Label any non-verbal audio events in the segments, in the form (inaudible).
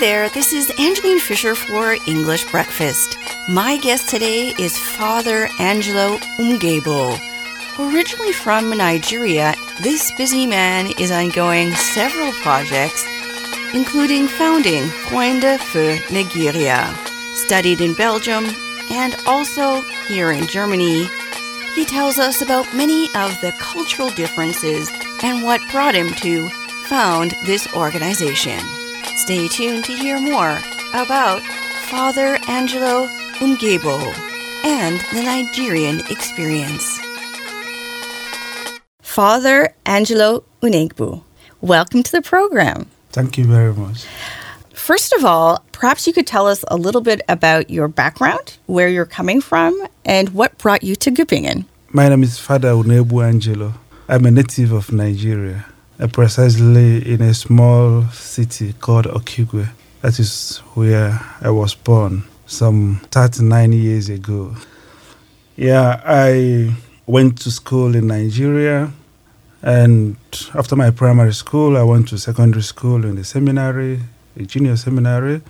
there, this is Angeline Fisher for English Breakfast. My guest today is Father Angelo Unegbu. Originally from Nigeria, this busy man is ongoing several projects, including founding Freunde für Nigeria, studied in Belgium, and also here in Germany. He tells us about many of the cultural differences and what brought him to found this organization. Stay tuned to hear more about Father Angelo Unegbu and the Nigerian experience. Father Angelo Unegbu, welcome to the program. Thank you very much. First of all, perhaps you could tell us a little bit about your background, where you're coming from, and what brought you to Göppingen. My name is Father Unegbu Angelo. I'm a native of Nigeria Uh, precisely in a small city called Okigwe. That is where I was born some 39 years ago. Yeah, I went to school in Nigeria, and after my primary school, I went to secondary school in the seminary, a junior seminary,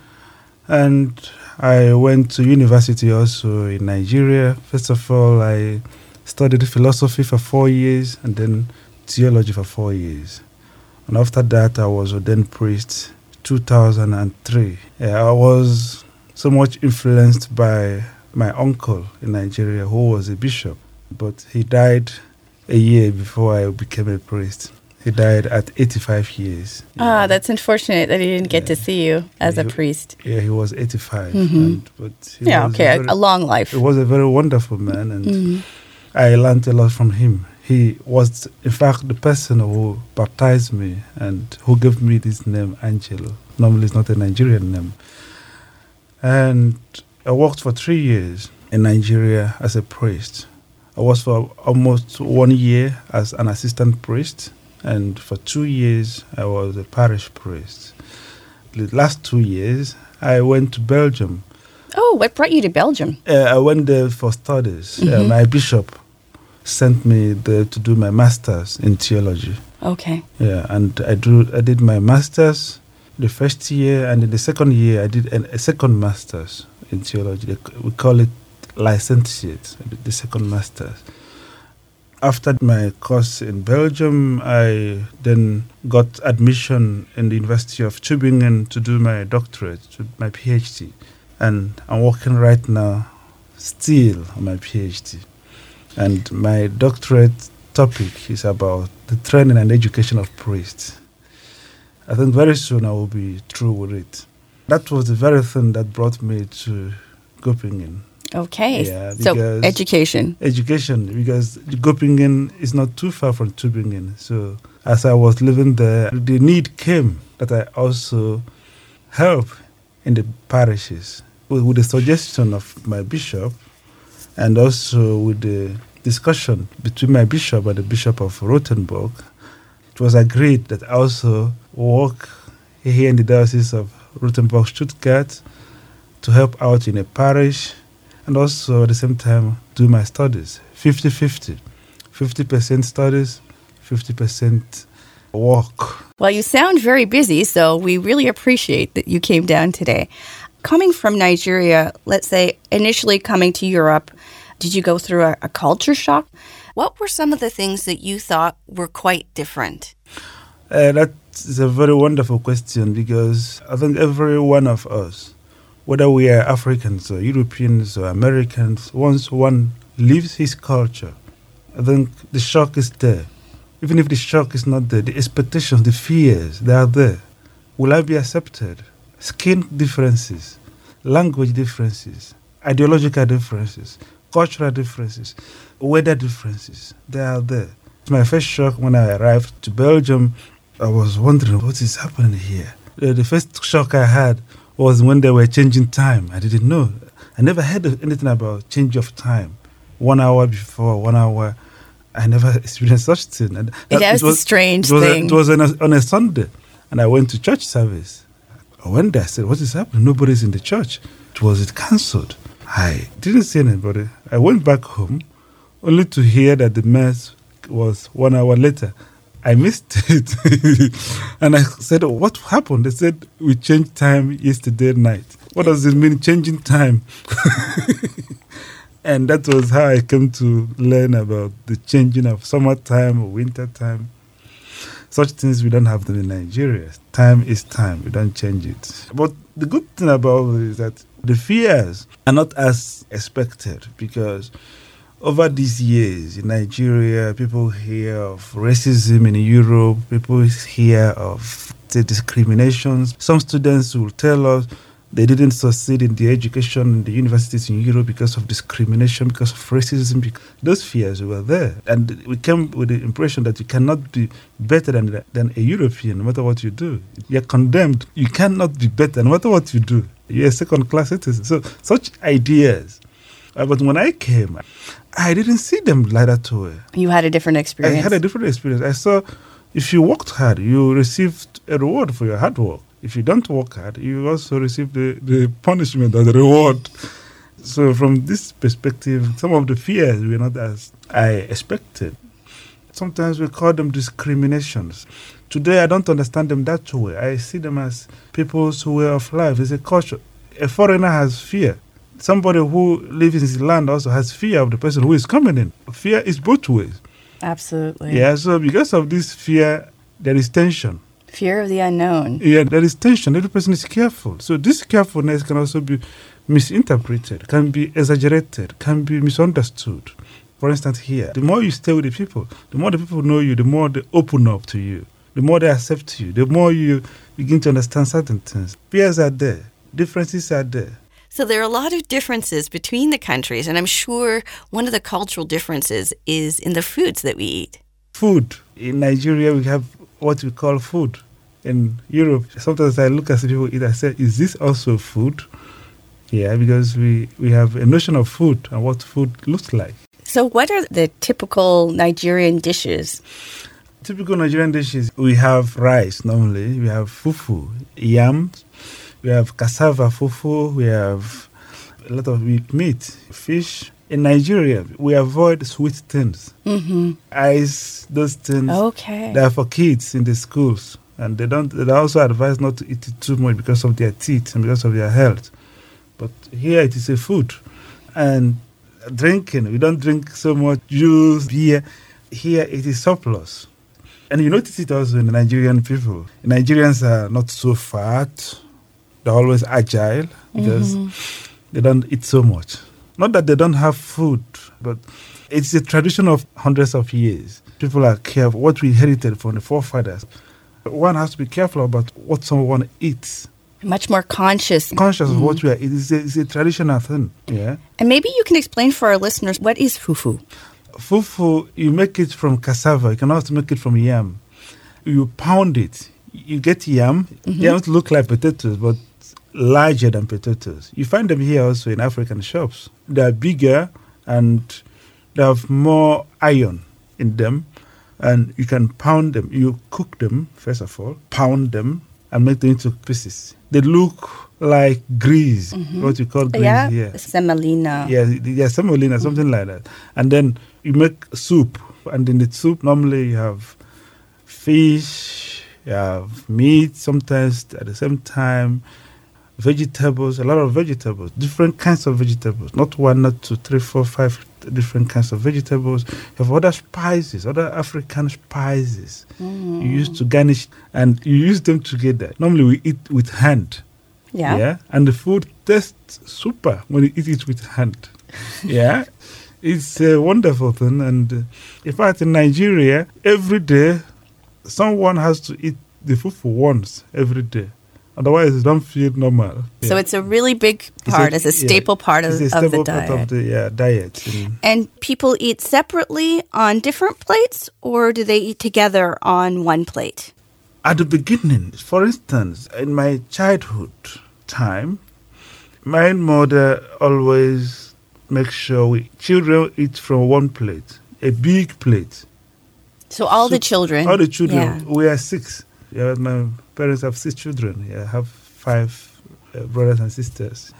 and I went to university also in Nigeria. First of all, I studied philosophy for four years and then theology for four years. And after that, I was ordained priest 2003. Yeah, I was so much influenced by my uncle in Nigeria who was a bishop, but he died a year before I became a priest. He died at 85 years. Ah, that's unfortunate that he didn't get Yeah. to see you as Yeah, a priest. Yeah, he was 85. Mhm. And, but he Yeah, okay, a very- a long life. He was a very wonderful man, and Mhm. I learned a lot from him. He was, in fact, the person who baptized me and who gave me this name, Angelo. Normally, it's not a Nigerian name. And I worked for three years in Nigeria as a priest. I was for almost one year as an assistant priest, and for two years, I was a parish priest. The last two years, I went to Belgium Oh, what brought you to Belgium? uh, I went there for studies. Uh, Mhm. my bishop sent me there to do my masters in theology. Okay. Yeah, and I do. I did my masters the first year, and in the second year, I did an, a second masters in theology. We call it licentiate, the second masters. After my course in Belgium, I then got admission in the University of Tübingen to do my doctorate, to my PhD, and I'm working right now, still on my PhD, and my doctorate topic is about the training and education of priests. I think very soon I will be through with it. That was the very thing that brought me to Göppingen. Okay. Yeah, so education. Education, because Göppingen is not too far from Tübingen. So as I was living there, the need came that I also help in the parishes with, with the suggestion of my bishop and also with the discussion between my bishop and the bishop of Rottenburg. It was agreed that I also work here in the diocese of Rottenburg Stuttgart to help out in a parish and also at the same time do my studies 50 50 50% studies 50% work Well, you sound very busy, so we really appreciate that you came down today. Coming from Nigeria, let's say initially coming to Europe, did you go through a, a culture shock? What were some of the things that you thought were quite different? Uh, that is a very wonderful question because I think every one of us, whether we are Africans or Europeans or Americans, once one leaves his culture, I think the shock is there. Even if the shock is not there, the expectations, the fears, they are there. Will I be accepted? Skin differences, language differences, ideological differences, cultural differences, weather differences, they are there. It's my first shock when I arrived to Belgium, I was wondering what is happening here. Uh, the first shock I had was when they were changing time. I didn't know. I never heard anything about change of time. One hour before, one hour. I never (laughs) experienced such thing. And It was a strange it was thing. it was on a, on a Sunday, and I went to church service. I went there. I said, "What is happening? Nobody's in the church. It was it cancelled." I didn't see anybody. I went back home, only to hear that the mass was one hour later. I missed (laughs) it. and I said, oh, What happened? They said, We changed time yesterday night. What does it mean, changing time? (laughs) and that was how I came to learn about the changing of summertime or winter time. Such things we don't have them in Nigeria. Time is time, we don't change it. But the good thing about it is that the fears are not as expected because over these years in Nigeria, people hear of racism in Europe, people hear of the discriminations. Some students will tell us they didn't succeed in the education in the universities in Europe because of discrimination, because of racism. Those fears were there. And we came with the impression that you cannot be better than, than a European no matter what you do. You're condemned. You cannot be better no matter what you do. You're a second class citizen. So, such ideas. Uh, but when I came, I didn't see them like that way. You had a different experience. I had a different experience. I saw if you worked hard, you received a reward for your hard work. If you don't work hard, you also receive the, the punishment or the reward. So, from this perspective, some of the fears were not as I expected. Sometimes we call them discriminations. Today, I don't understand them that way. I see them as people's way of life. It's a culture. A foreigner has fear somebody who lives in his land also has fear of the person who is coming in. Fear is both ways. Absolutely. Yeah, so because of this fear, there is tension. Fear of the unknown. Yeah, there is tension. Every person is careful. So this carefulness can also be misinterpreted, can be exaggerated, can be misunderstood. For instance, here, the more you stay with the people, the more the people know you, the more they open up to you, the more they accept you, the more you begin to understand certain things. Fears are there, differences are there. So there are a lot of differences between the countries, and I'm sure one of the cultural differences is in the foods that we eat. Food. In Nigeria, we have what we call food. In Europe, sometimes I look at people eat, I say, is this also food? Yeah, because we, we have a notion of food and what food looks like. So, what are the typical Nigerian dishes? Typical Nigerian dishes, we have rice normally, we have fufu, yams, we have cassava fufu. We have a lot of meat, fish. In Nigeria, we avoid sweet things. Mm-hmm. Ice, those things. Okay. They are for kids in the schools. And they don't. They also advise not to eat it too much because of their teeth and because of their health. But here it is a food, and drinking. We don't drink so much juice, beer. Here it is surplus. And you notice it also in the Nigerian people. Nigerians are not so fat they're always agile because mm-hmm. they don't eat so much. Not that they don't have food, but it's a tradition of hundreds of years. People are careful, what we inherited from the forefathers. One has to be careful about what someone eats. Much more conscious. Conscious mm-hmm. of what mm-hmm. we are eating. It's a, it's a traditional thing. Yeah. And maybe you can explain for our listeners what is fufu? Fufu, you make it from cassava. You can also make it from yam. You pound it. You get yam. Mm-hmm. Yams look like potatoes, but larger than potatoes. You find them here also in African shops. They are bigger and they have more iron in them, and you can pound them. You cook them, first of all, pound them, and make them into pieces. They look like grease, mm-hmm. what you call grease yeah, here. Semolina. Yeah, yeah, semolina, mm-hmm. something like that. And then you make soup, and in the soup, normally you have fish, you have meat, sometimes at the same time vegetables, a lot of vegetables, different kinds of vegetables, not one, not two, three, four, five different kinds of vegetables. You have other spices, other African spices mm. you use to garnish, and you use them together. Normally, we eat with hand. Yeah. Yeah. And the food tastes super when you eat it with hand. (laughs) yeah. It's a wonderful thing. And uh, in fact, in Nigeria, every day, someone has to eat the food for once every day. Otherwise, it don't feel normal. So it's a really big part, it's a, it's a staple yeah, part of, it's a staple of the diet. Part of the yeah, diet. And people eat separately on different plates, or do they eat together on one plate? At the beginning, for instance, in my childhood time, my mother always makes sure we children eat from one plate, a big plate. So all so the children. All the children. Yeah. We are six. Yeah, my parents have six children. Yeah, I have five uh, brothers and sisters,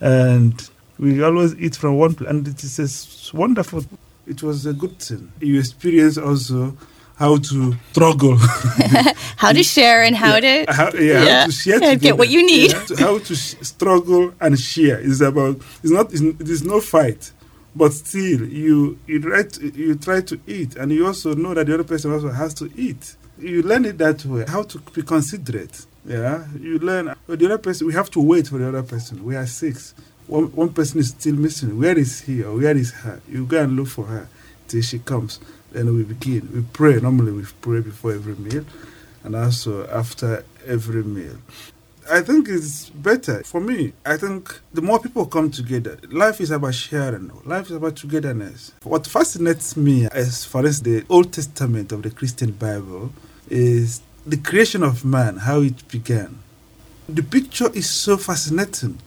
and we always eat from one plate, and it is wonderful. It was a good thing. You experience also how to struggle, (laughs) how to share, and how to how, yeah, Yeah. how to share Yeah, get what you need. Yeah, how to sh- struggle and share is about. It's not. It's, it is no fight, but still you you try to, you try to eat, and you also know that the other person also has to eat. You learn it that way. How to be considerate. Yeah, you learn. The other person, we have to wait for the other person. We are six. One, one person is still missing. Where is he or where is her? You go and look for her till she comes. Then we begin. We pray. Normally, we pray before every meal and also after every meal. I think it's better for me. I think the more people come together, life is about sharing. Life is about togetherness. What fascinates me, as far as the Old Testament of the Christian Bible, is the creation of man, how it began. The picture is so fascinating.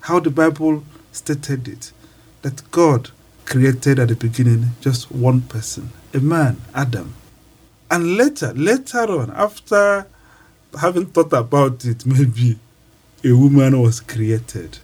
How the Bible stated it that God created at the beginning just one person, a man, Adam. And later, later on, after having thought about it, maybe a woman was created.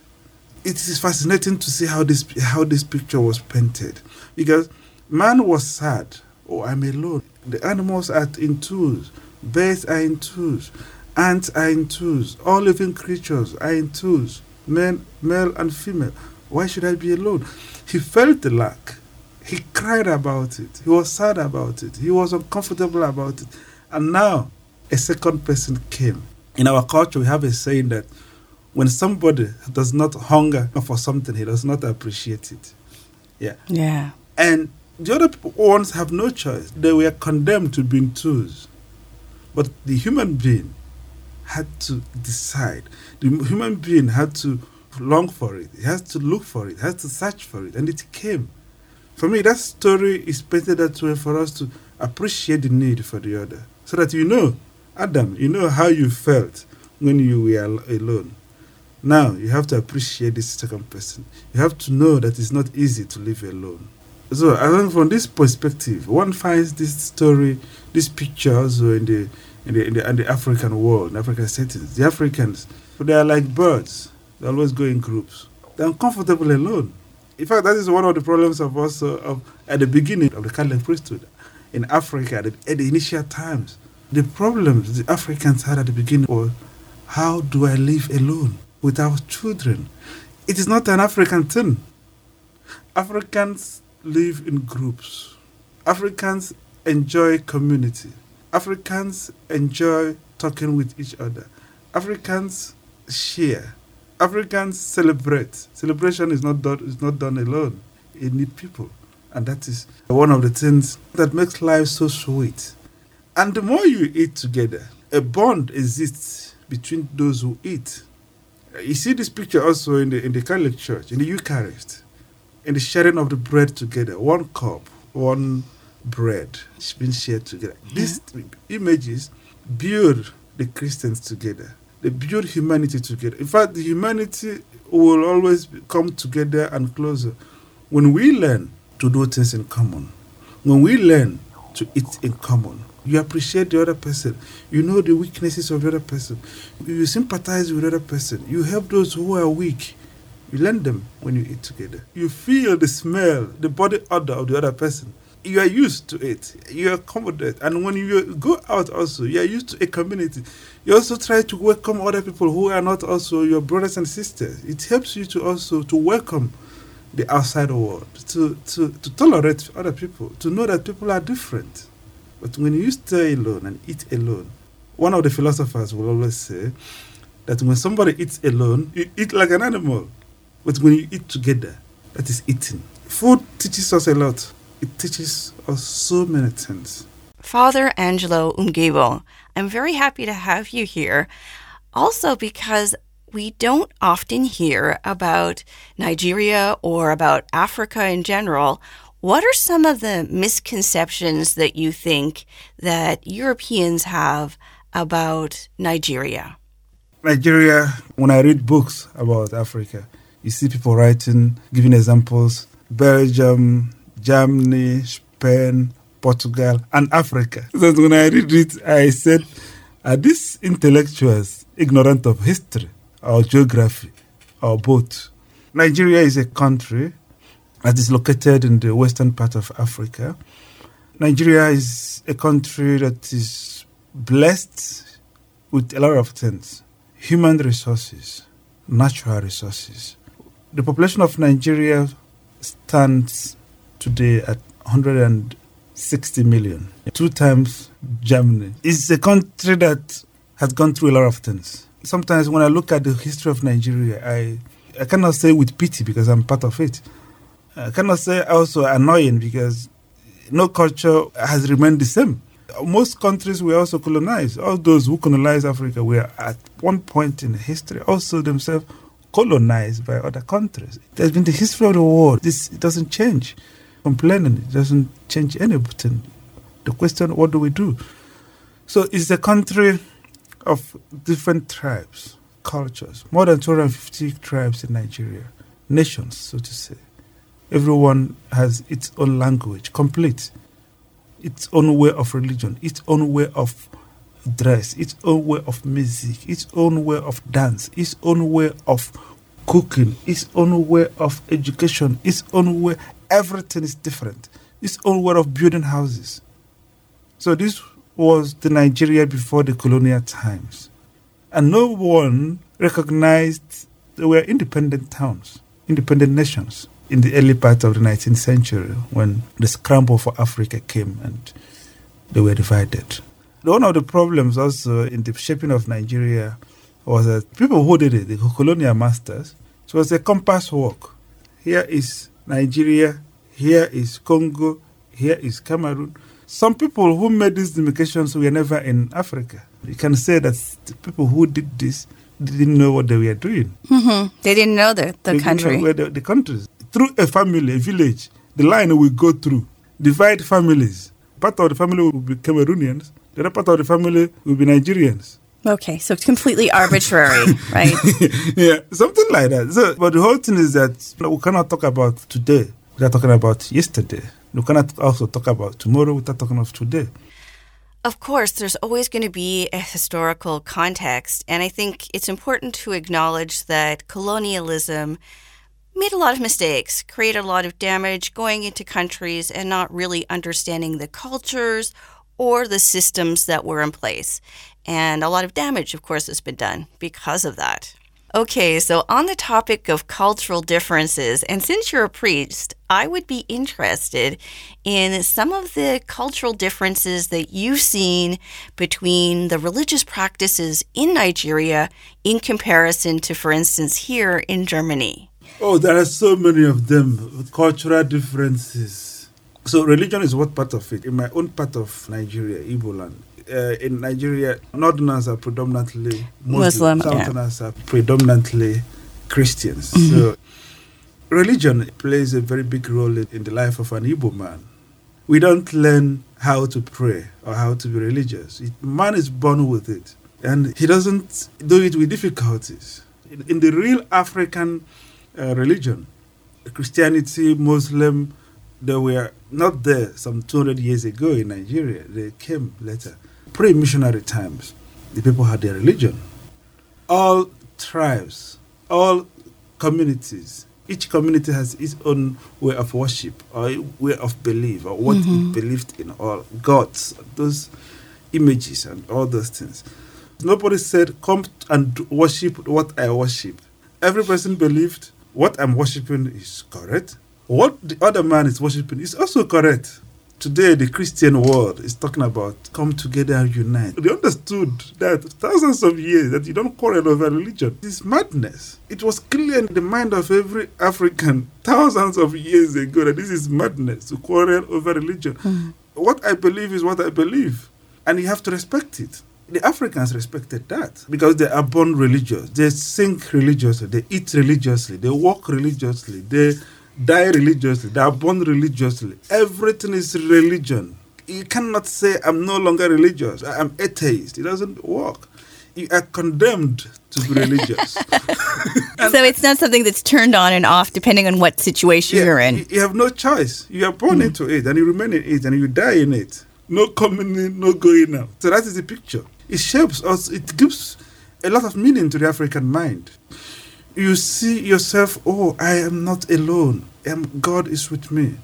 It is fascinating to see how this how this picture was painted, because man was sad. Oh, I'm alone. The animals are in twos. Birds are in twos. Ants are in twos. All living creatures are in twos. Men, male and female. Why should I be alone? He felt the lack. He cried about it. He was sad about it. He was uncomfortable about it. And now a second person came. In our culture, we have a saying that when somebody does not hunger for something, he does not appreciate it. Yeah. Yeah. And the other ones have no choice. They were condemned to be tools. But the human being had to decide. The human being had to long for it. He has to look for it. He has to search for it. And it came. For me, that story is painted that way for us to appreciate the need for the other. So that you know, Adam, you know how you felt when you were alone. Now you have to appreciate this second person. You have to know that it's not easy to live alone. So I think from this perspective, one finds this story, this picture also in the in the in the, in the African world, in African settings. The Africans, they are like birds. They always go in groups. They're uncomfortable alone. In fact, that is one of the problems of also of at the beginning of the Catholic priesthood in Africa at the, at the initial times. The problems the Africans had at the beginning was how do I live alone without children? It is not an African thing. Africans live in groups. Africans enjoy community. Africans enjoy talking with each other. Africans share. Africans celebrate. Celebration is not done is not done alone. You need people. And that is one of the things that makes life so sweet. And the more you eat together, a bond exists between those who eat. You see this picture also in the in the Catholic Church, in the Eucharist in the sharing of the bread together, one cup, one bread, it's been shared together. These images build the Christians together. They build humanity together. In fact, the humanity will always come together and closer when we learn to do things in common. When we learn to eat in common, you appreciate the other person. You know the weaknesses of the other person. You sympathize with the other person. You help those who are weak. You learn them when you eat together. You feel the smell, the body odor of the other person. You are used to it. You are accommodate. And when you go out also, you are used to a community. You also try to welcome other people who are not also your brothers and sisters. It helps you to also to welcome the outside world, to, to, to tolerate other people, to know that people are different. But when you stay alone and eat alone, one of the philosophers will always say that when somebody eats alone, you eat like an animal. But when you eat together, that is eating. Food teaches us a lot. It teaches us so many things. Father Angelo Unegbu, I'm very happy to have you here. Also, because we don't often hear about Nigeria or about Africa in general. What are some of the misconceptions that you think that Europeans have about Nigeria? Nigeria, when I read books about Africa, you see people writing, giving examples Belgium, Germany, Spain, Portugal, and Africa. So when I read it, I said, are these intellectuals ignorant of history or geography or both? Nigeria is a country that is located in the western part of Africa. Nigeria is a country that is blessed with a lot of things human resources, natural resources. The population of Nigeria stands today at 160 million, two times Germany. It's a country that has gone through a lot of things. Sometimes when I look at the history of Nigeria, I, I cannot say with pity because I'm part of it. Uh, I cannot say also annoying because no culture has remained the same. Most countries were also colonized. All those who colonized Africa were at one point in history also themselves colonized by other countries. Has been the history of the world. This doesn't change. Complaining doesn't change anything. The question, what do we do? So it's a country of different tribes, cultures, more than 250 tribes in Nigeria, nations, so to say. Everyone has its own language, complete, its own way of religion, its own way of dress, its own way of music, its own way of dance, its own way of cooking, its own way of education, its own way, everything is different, its own way of building houses. So this was the Nigeria before the colonial times. And no one recognized they were independent towns, independent nations in the early part of the 19th century when the scramble for Africa came and they were divided. One of the problems also in the shaping of Nigeria was that people who did it, the colonial masters, it was a compass work. Here is Nigeria, here is Congo, here is Cameroon. Some people who made these demarcations were never in Africa. You can say that the people who did this didn't know what they were doing. Mm-hmm. They didn't know the, the They country. Didn't know where the, the countries. Through a family, a village, the line will go through, divide families. Part of the family will be Cameroonians, the other part of the family will be Nigerians. Okay, so it's completely arbitrary, (laughs) right? yeah, something like that. So, but the whole thing is that we cannot talk about today without talking about yesterday. We cannot also talk about tomorrow without talking of today. Of course, there's always going to be a historical context, and I think it's important to acknowledge that colonialism made a lot of mistakes, created a lot of damage going into countries and not really understanding the cultures or the systems that were in place. And a lot of damage, of course, has been done because of that. Okay, so on the topic of cultural differences, and since you're a priest, I would be interested in some of the cultural differences that you've seen between the religious practices in Nigeria in comparison to, for instance, here in Germany. Oh, there are so many of them, cultural differences. So, religion is what part of it. In my own part of Nigeria, Igbo land, uh, in Nigeria, Northerners are predominantly Muslim, Muslim, yeah. Southerners are predominantly Christians. So, religion plays a very big role in, in the life of an Igbo man. We don't learn how to pray or how to be religious. It, man is born with it, and he doesn't do it with difficulties. In, in the real African uh, religion, Christianity, Muslim, they were not there some 200 years ago in Nigeria. They came later. Pre missionary times, the people had their religion. All tribes, all communities, each community has its own way of worship or way of belief or what it believed in, or gods, those images and all those things. Nobody said, Come and worship what I worship. Every person believed what I'm worshiping is correct. What the other man is worshiping is also correct. Today, the Christian world is talking about come together and unite. They understood that thousands of years that you don't quarrel over religion. It's madness. It was clear in the mind of every African (laughs) thousands of years ago that this is madness to quarrel over religion. Mm. What I believe is what I believe, and you have to respect it. The Africans respected that because they are born religious. They sing religiously, they eat religiously, they walk religiously, they die religiously, they are born religiously. Everything is religion. You cannot say, I'm no longer religious, I am atheist. It doesn't work. You are condemned to be religious. (laughs) So it's not something that's turned on and off depending on what situation you're in. You, you have no choice. You are born mm. into it and you remain in it and you die in it. No coming in, no going out. So that is the picture. It shapes us, it gives a lot of meaning to the African mind. You see yourself, oh, I am not alone. Um, God is with me.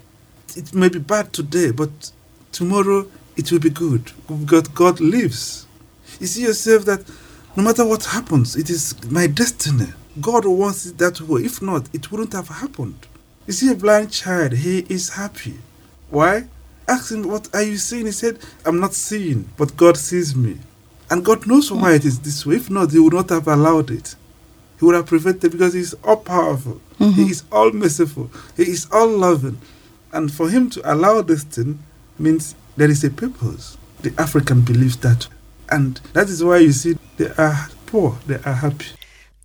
It may be bad today, but tomorrow it will be good God lives. You see yourself that no matter what happens, it is my destiny. God wants it that way. If not, it wouldn't have happened. You see a blind child, he is happy. Why? Ask him, What are you seeing? He said, I'm not seeing, but God sees me. And God knows why it is this way. If not, He would not have allowed it. He would have prevented because He's all powerful. Mhm. He is all merciful. He is all loving. And for Him to allow this thing means there is a purpose. The African believes that. And that is why you see they are poor, they are happy.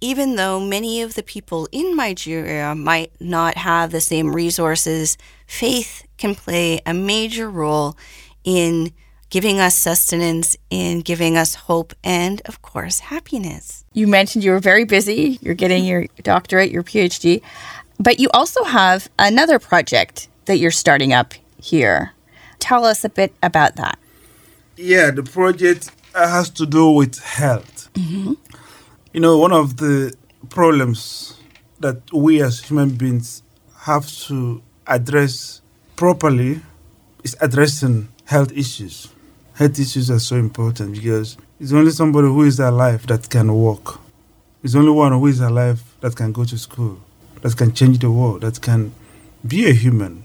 Even though many of the people in Nigeria might not have the same resources, faith can play a major role in giving us sustenance, in giving us hope, and of course, happiness. You mentioned you were very busy. You're getting your doctorate, your PhD, but you also have another project that you're starting up here. Tell us a bit about that. Yeah, the project uh, has to do with health. You know, one of the problems that we as human beings have to address properly is addressing health issues. Health issues are so important because it's only somebody who is alive that can walk. It's only one who is alive that can go to school, that can change the world, that can be a human.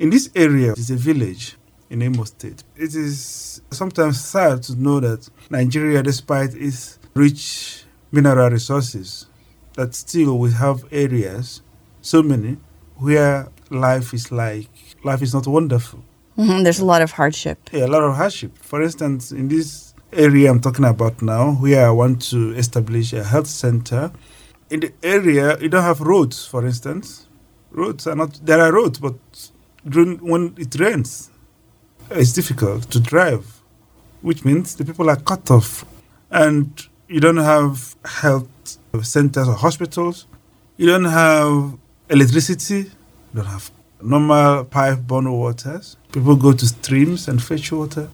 In this area, it's a village in Imo State. It is sometimes sad to know that Nigeria, despite its rich mineral resources, that still we have areas, so many, where life is like, life is not wonderful. Mhm, There's a lot of hardship. Yeah, a lot of hardship. For instance, in this area I'm talking about now, where I want to establish a health center, in the area you don't have roads. For instance, roads are not. There are roads, but when it rains, it's difficult to drive, which means the people are cut off, and you don't have health centers or hospitals. You don't have electricity. You don't have normal pipe-borne waters. People go to streams and fetch water,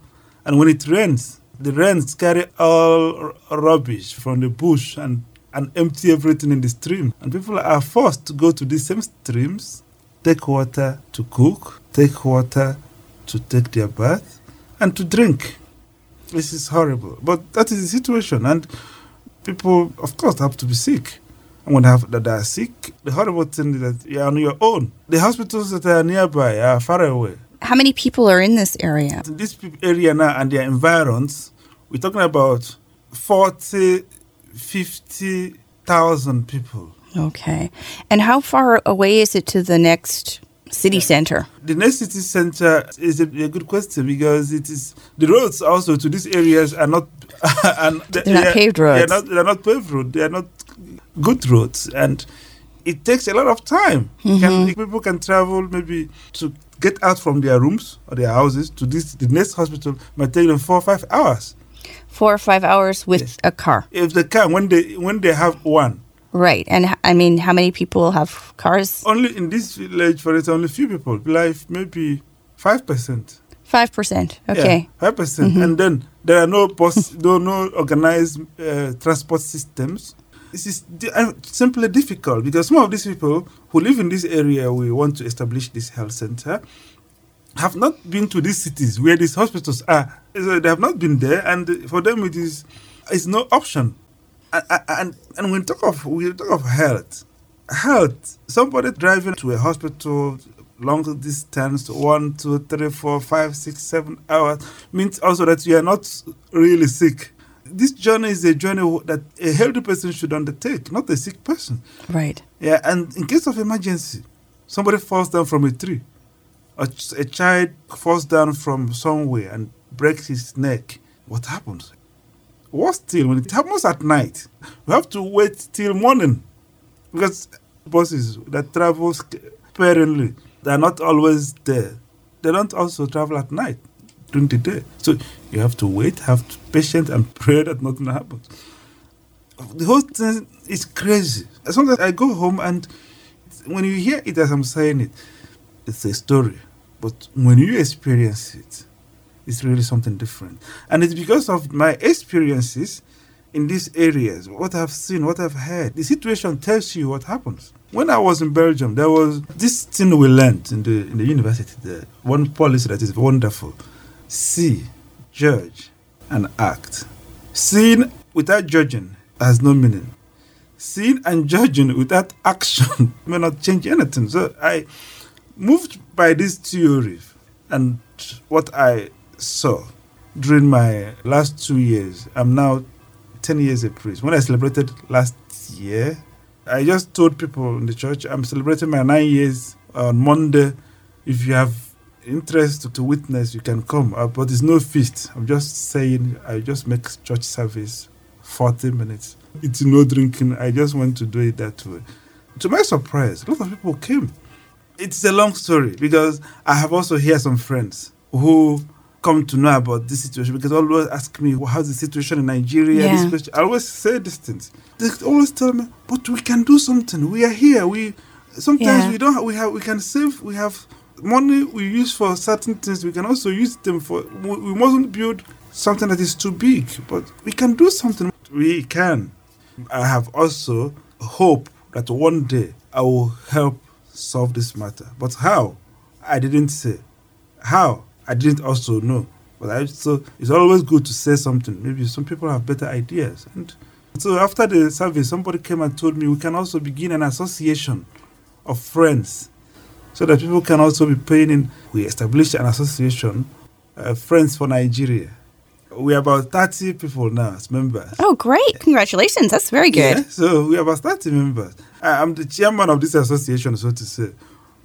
and when it rains, the rains carry all rubbish from the bush and and empty everything in the stream. And people are forced to go to these same streams, take water to cook, take water to take their bath, and to drink. This is horrible, but that is the situation, and people, of course, have to be sick. When have, that are sick, the horrible thing is that you are on your own. The hospitals that are nearby are far away. How many people are in this area? This area now and their environs, we're talking about 40, 50,000 people. Okay. And how far away is it to the next city center? The next city center is a, a good question because it is the roads also to these areas are not (laughs) and They're not paved roads. They're not, they're not paved roads. They are not good roads, and it takes a lot of time. Mm-hmm. Can, people can travel maybe to get out from their rooms or their houses to this the next hospital might take them four or five hours Four or five hours with Yes. a car. if they can when they when they have one. Right. And I mean, how many people have cars? Only in this village, for instance, only few people. Like maybe five percent. 5%. Okay. five percent, and then there are no bus, (laughs) no no organized uh, transport systems. This is uh, simply difficult because some of these people who live in this area, we want to establish this health center, have not been to these cities where these hospitals are. So they have not been there, and for them it is it's no option. And and, and when talk of we talk of health, health, somebody driving to a hospital long distance, one, two, three, four, five, six, seven hours, means also that you are not really sick. This journey is a journey that a healthy person should undertake, not a sick person. Right. Yeah, and in case of emergency, somebody falls down from a tree, a, a child falls down from somewhere and breaks his neck. What happens? Worse still, when it happens at night, we have to wait till morning because buses that travel sparingly, they are not always there. They don't also travel at night during the day. So you have to wait, have to patient and (laughs) pray that nothing happens. The whole thing is crazy. Sometimes I go home and when you hear it as I'm saying it, it's a story. But when you experience it, it's really something different. And it's because of my experiences in these areas, what I've seen, what I've heard. The situation tells you what happens. When I was in Belgium, there was this thing we learned in the in the university there. One policy that is wonderful. See, judge, and act. Seeing without judging has no meaning. Seeing and judging without action (laughs) may not change anything. So I moved by this theory and what I saw during my last two years. I'm now 10 years a priest. When I celebrated last year, I just told people in the church I'm celebrating my nine years on Monday. If you have interest to, to witness, you can come. Uh, but it's no feast. I'm just saying I just make church service 40 minutes. It's no drinking. I just want to do it that way. To my surprise, a lot of people came. It's a long story because I have also heard some friends who come to know about this situation because always ask me well, how's the situation in Nigeria. Yeah. This question. I always say these things. They always tell me, but we can do something. We are here. We sometimes Yeah. we don't. We have. We can save. We have money we use for certain things. We can also use them for. We, mustn't build something that is too big, but we can do something. We can. I have also hope that one day I will help solve this matter. But how? I didn't say. How? I didn't also know. But I so it's always good to say something. Maybe some people have better ideas. And so after the survey, somebody came and told me we can also begin an association of friends so that people can also be paying in. We established an association, uh, Friends for Nigeria. We're about 30 people now as members. Oh, great. Congratulations. That's very good. Yeah, so we have about 30 members. I'm the chairman of this association, so to say.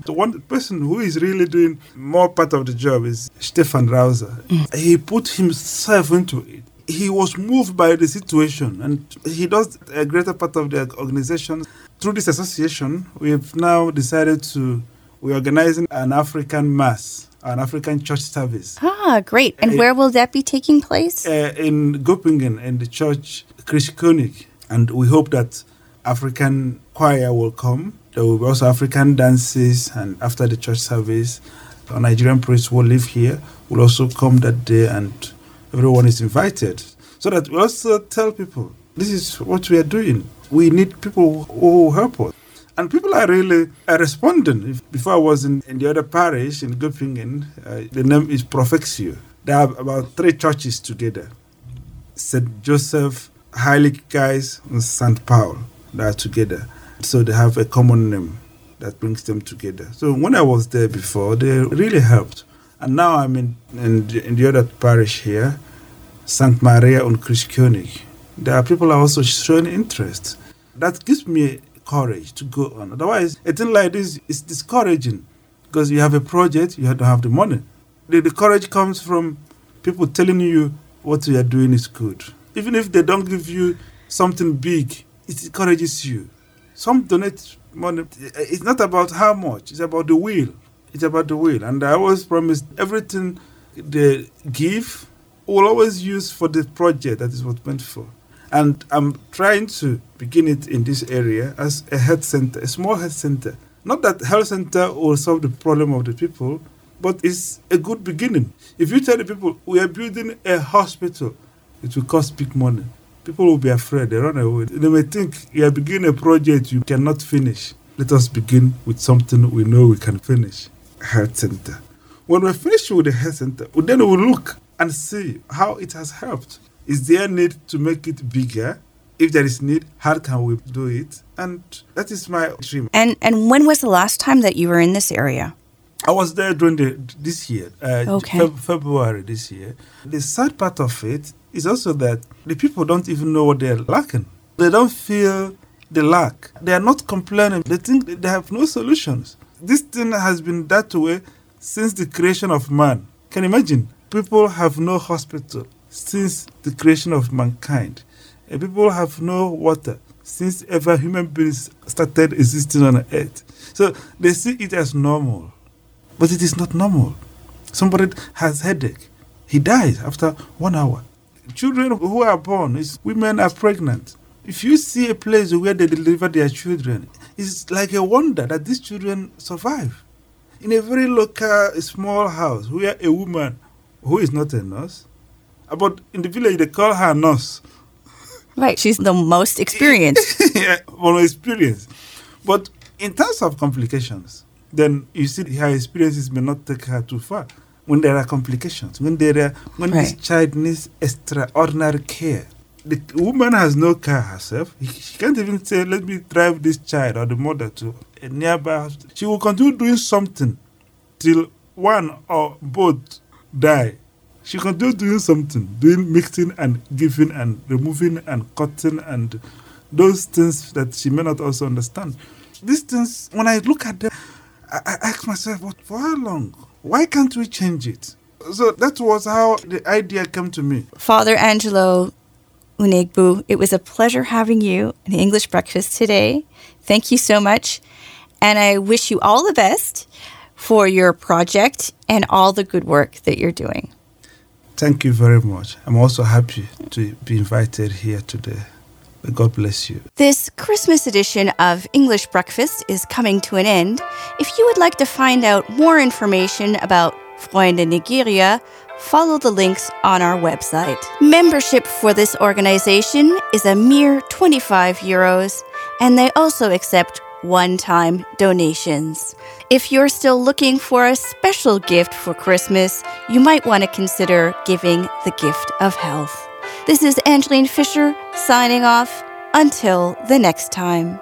The one person who is really doing more part of the job is Stefan Rauser. He put himself into it. He was moved by the situation and he does a greater part of the organization. Through this association, we have now decided to, we're organizing an African mass, an African church service Ah, great. And Uh, where will that be taking place? uh, in Göppingen in the church Christkönig, and we hope that African choir will come. There will be also African dances, and after the church service, Nigerian priest will live here. Will also come that day, and everyone is invited. So that we also tell people this is what we are doing. We need people who help us. And people are really uh, responding. If, before I was in, in the other parish in Göppingen, uh, the name is Profexio. There are about three churches together St. Joseph, Heilig Geist, and St. Paul. They are together. So they have a common name that brings them together. So when I was there before, they really helped. And now I'm in, in, the, in the other parish here, St. Maria und Christkönig. There are people are also showing interest. That gives me courage to go on. Otherwise, a thing like this is discouraging because you have a project, you have to have the money. The, the courage comes from people telling you what you are doing is good. Even if they don't give you something big, it encourages you. Some donate money. It's not about how much, it's about the will. It's about the will. And I always promise everything they give will always use for the project that is what meant for. And I'm trying to begin it in this area as a health center, a small health center. Not that health center will solve the problem of the people, but it's a good beginning. If you tell the people we are building a hospital, it will cost big money. People will be afraid, they run away. They may think you are beginning a project you cannot finish. Let us begin with something we know we can finish. Health center. When we're finished with the health center, then we'll look and see how it has helped. Is there need to make it bigger? If there is need, how can we do it? And that is my dream. And and when was the last time that you were in this area? I was there during the, this year, uh, Okay. Feb- February this year. The sad part of it is also that the people don't even know what they're lacking. They don't feel the lack. They are not complaining. They think they have no solutions. This thing has been that way since the creation of man. Can you imagine? People have no hospital since the creation of mankind. And people have no water since ever human beings started existing on earth. So they see it as normal. But it is not normal. Somebody has headache. He dies after one hour. Children who are born, is women are pregnant. If you see a place where they deliver their children, it's like a wonder that these children survive. In a very local, small house where a woman who is not a nurse, but in the village they call her nurse, Right. She's the most experienced. (laughs) yeah, from experience. But in terms of complications, then you see her experiences may not take her too far. when there are complications, when there are when this child needs extraordinary care. The woman has no care herself. She can't even say, "Let me drive this child or the mother to a nearby." hospital. She will continue doing something till one or both die. She continue doing something, doing mixing and giving and removing and cutting and those things that she may not also understand. These things, when I look at them, I, I ask myself, what, for how long? Why can't we change it? So that was how the idea came to me. Father Angelo Unegbu, it was a pleasure having you in the English Breakfast today. Thank you so much. And I wish you all the best for your project and all the good work that you're doing. Thank you very much. I'm also happy to be invited here today. God bless you. This Christmas edition of English Breakfast is coming to an end. If you would like to find out more information about Freunde Nigeria, follow the links on our website. Membership for this organization is a mere 25 euros, and they also accept one time donations. If you're still looking for a special gift for Christmas, you might want to consider giving the gift of health. This is Angeline Fisher signing off. Until the next time.